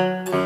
Thank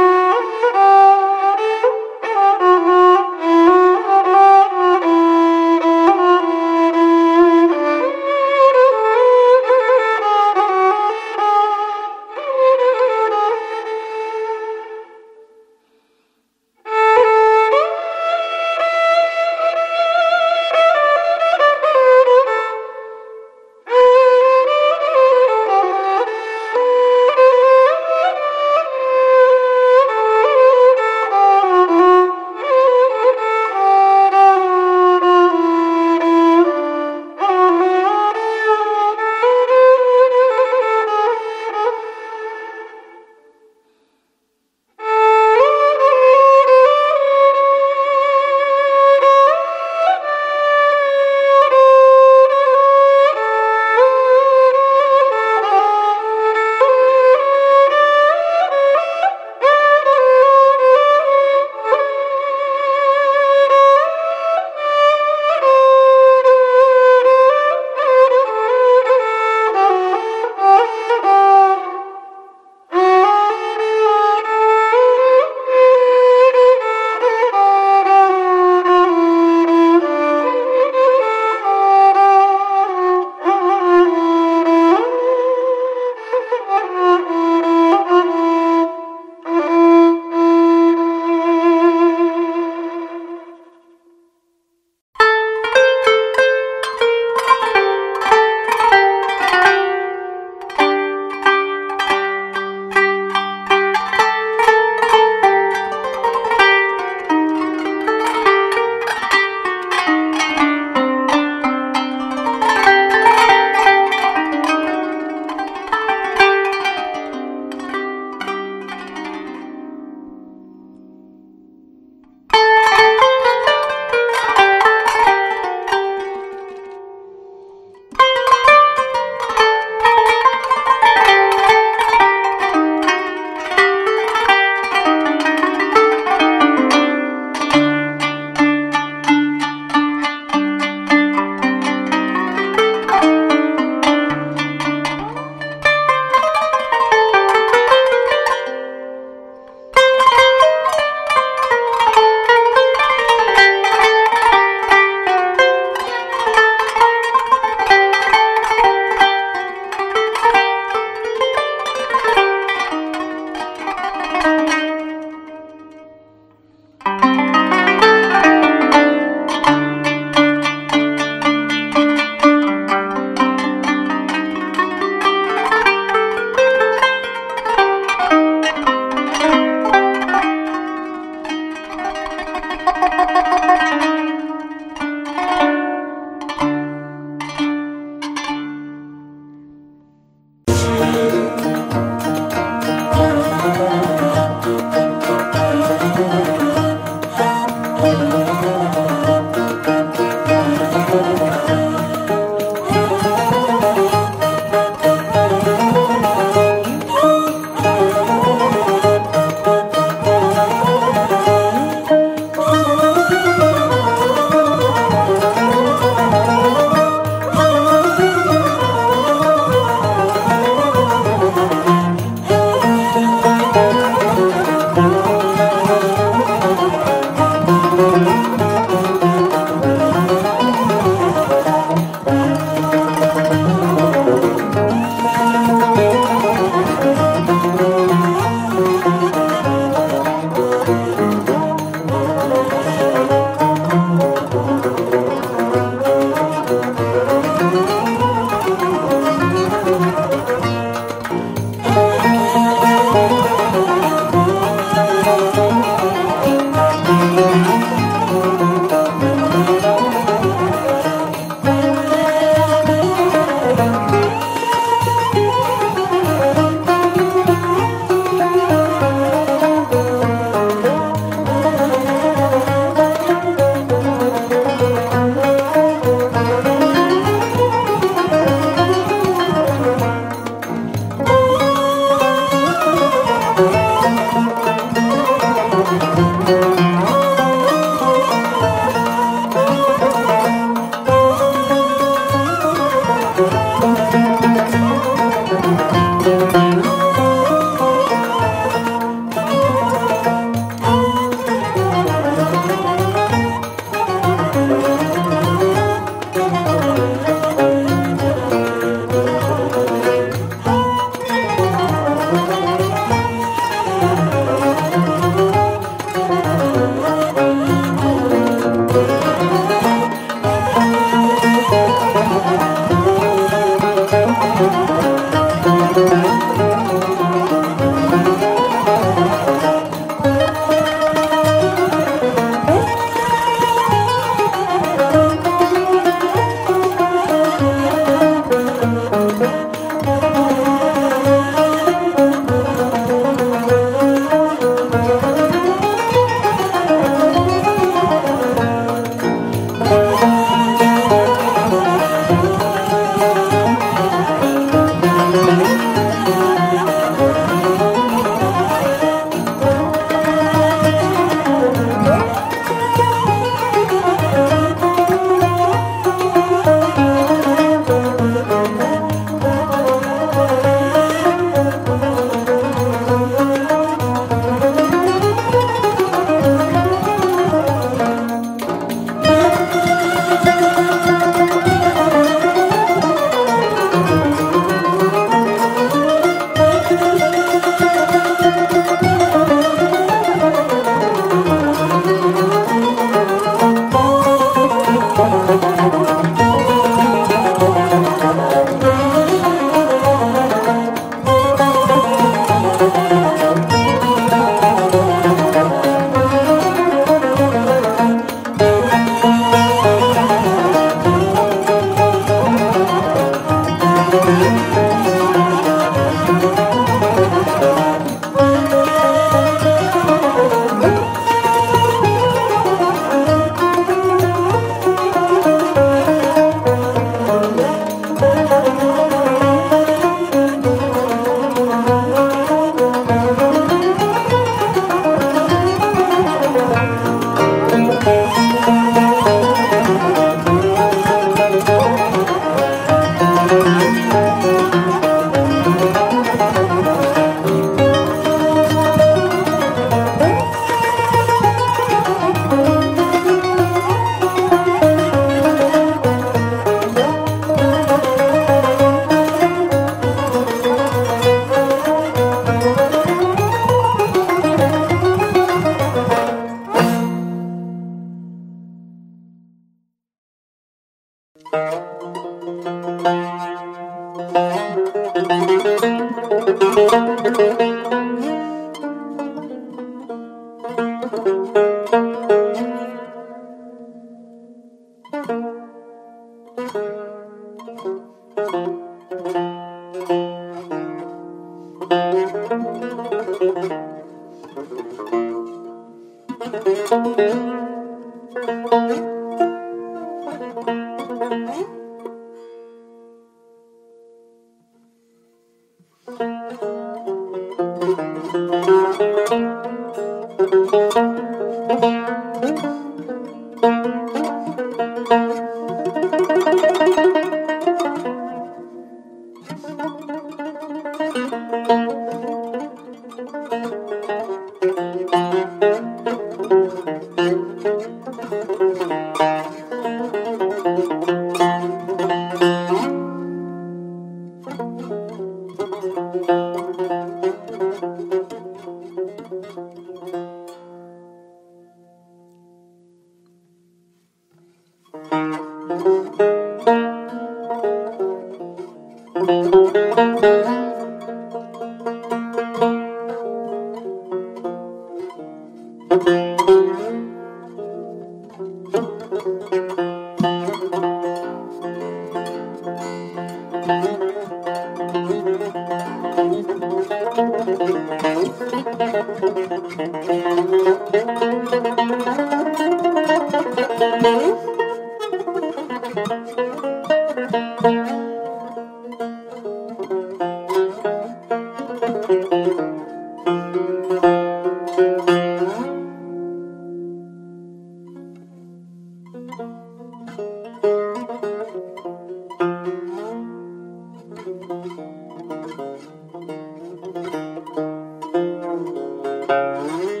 Música